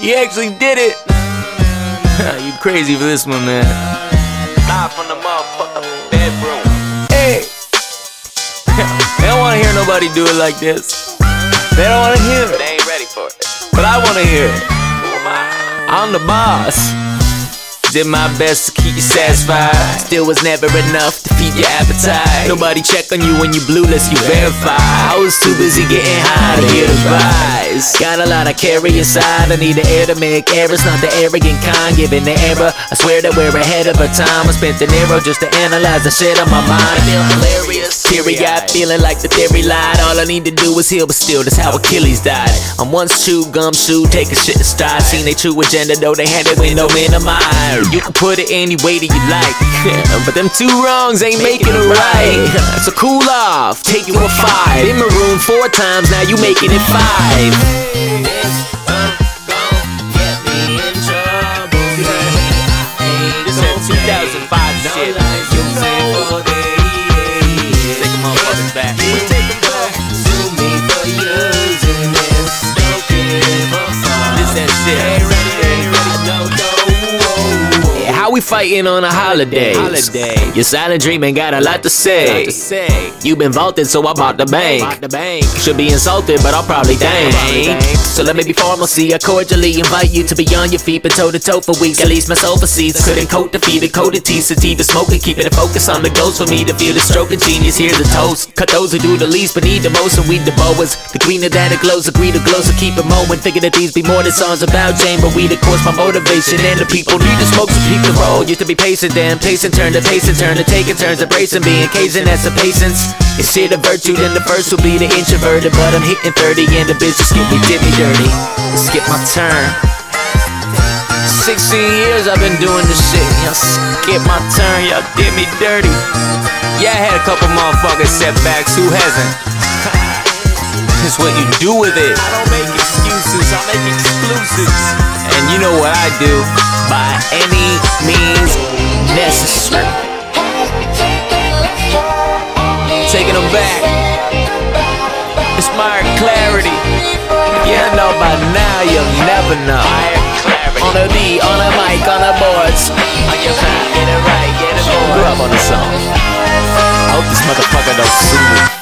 He actually did it. you crazy for this one, man. Live from the motherfucking bedroom. Hey. they don't wanna hear nobody do it like this. They don't wanna hear it. They ain't ready for it. But I wanna hear it. Who am I? I'm the boss. Did my best to keep you satisfied. Still was never enough to feed your appetite. Nobody check on you when you blue unless you verify. I was too busy getting high to hear the advice. Got a lot I carry inside. I need the air to make errors, not the arrogant kind. Giving the error. I swear that we're ahead of our time. I spent an arrow just to analyze the shit on my mind. I feel hilarious. Teary eyed, feeling like the theory lied. All I need to do is heal, but still, that's how Achilles died. I'm once chewed, gumshoe, take a shit in stride. Seen they true agenda, though they had it with no minimize. You can put it any way that you like, but them two wrongs ain't making it right. So cool off, take you a five. In my room four times, now you making it five. This gon' get me in trouble. This that 2005 shit. Take a motherfucking back. This that shit. We fighting on a holiday? Your silent dreaming got a lot to say. You been vaulted, so I bought the bank. Should be insulted, but I'll probably thank. So let me be formal, see. I cordially invite you to be on your feet, but toe to toe for weeks. At least my soul seeds couldn't coat defeated, coated teeth, sativa smoking, keeping it focused on the goals for me to feel the stroke of genius. Here's the toast. Cut those who do the least, but need the most, and we the boas. The greener that it glows, agree to glows, so keep it mowing. Figure that these be more than songs about Jane, but we the course, my motivation, and the people need to smoke, so keep the roll. Used to be pacing, then pacing, turn to pacing, turn to taking turns, embracing being Cajun, that's a patience. Shit a virtue, then the first will be the introverted, but I'm hitting 30 and the bitch just skip me, did me dirty. Skip my turn. 16 years I've been doing this shit. Y'all skip my turn, y'all did me dirty. Yeah, I had a couple motherfucking setbacks. Who hasn't? it's what you do with it. I don't make excuses, I make exclusives. And you know what I do? By any means necessary. Taking them back. Inspired clarity. Yeah, know by now you'll never know. On the beat, on the mic, on the boards. On your back, get it right, get it. Grew up on the song. I hope this motherfucker don't sue me.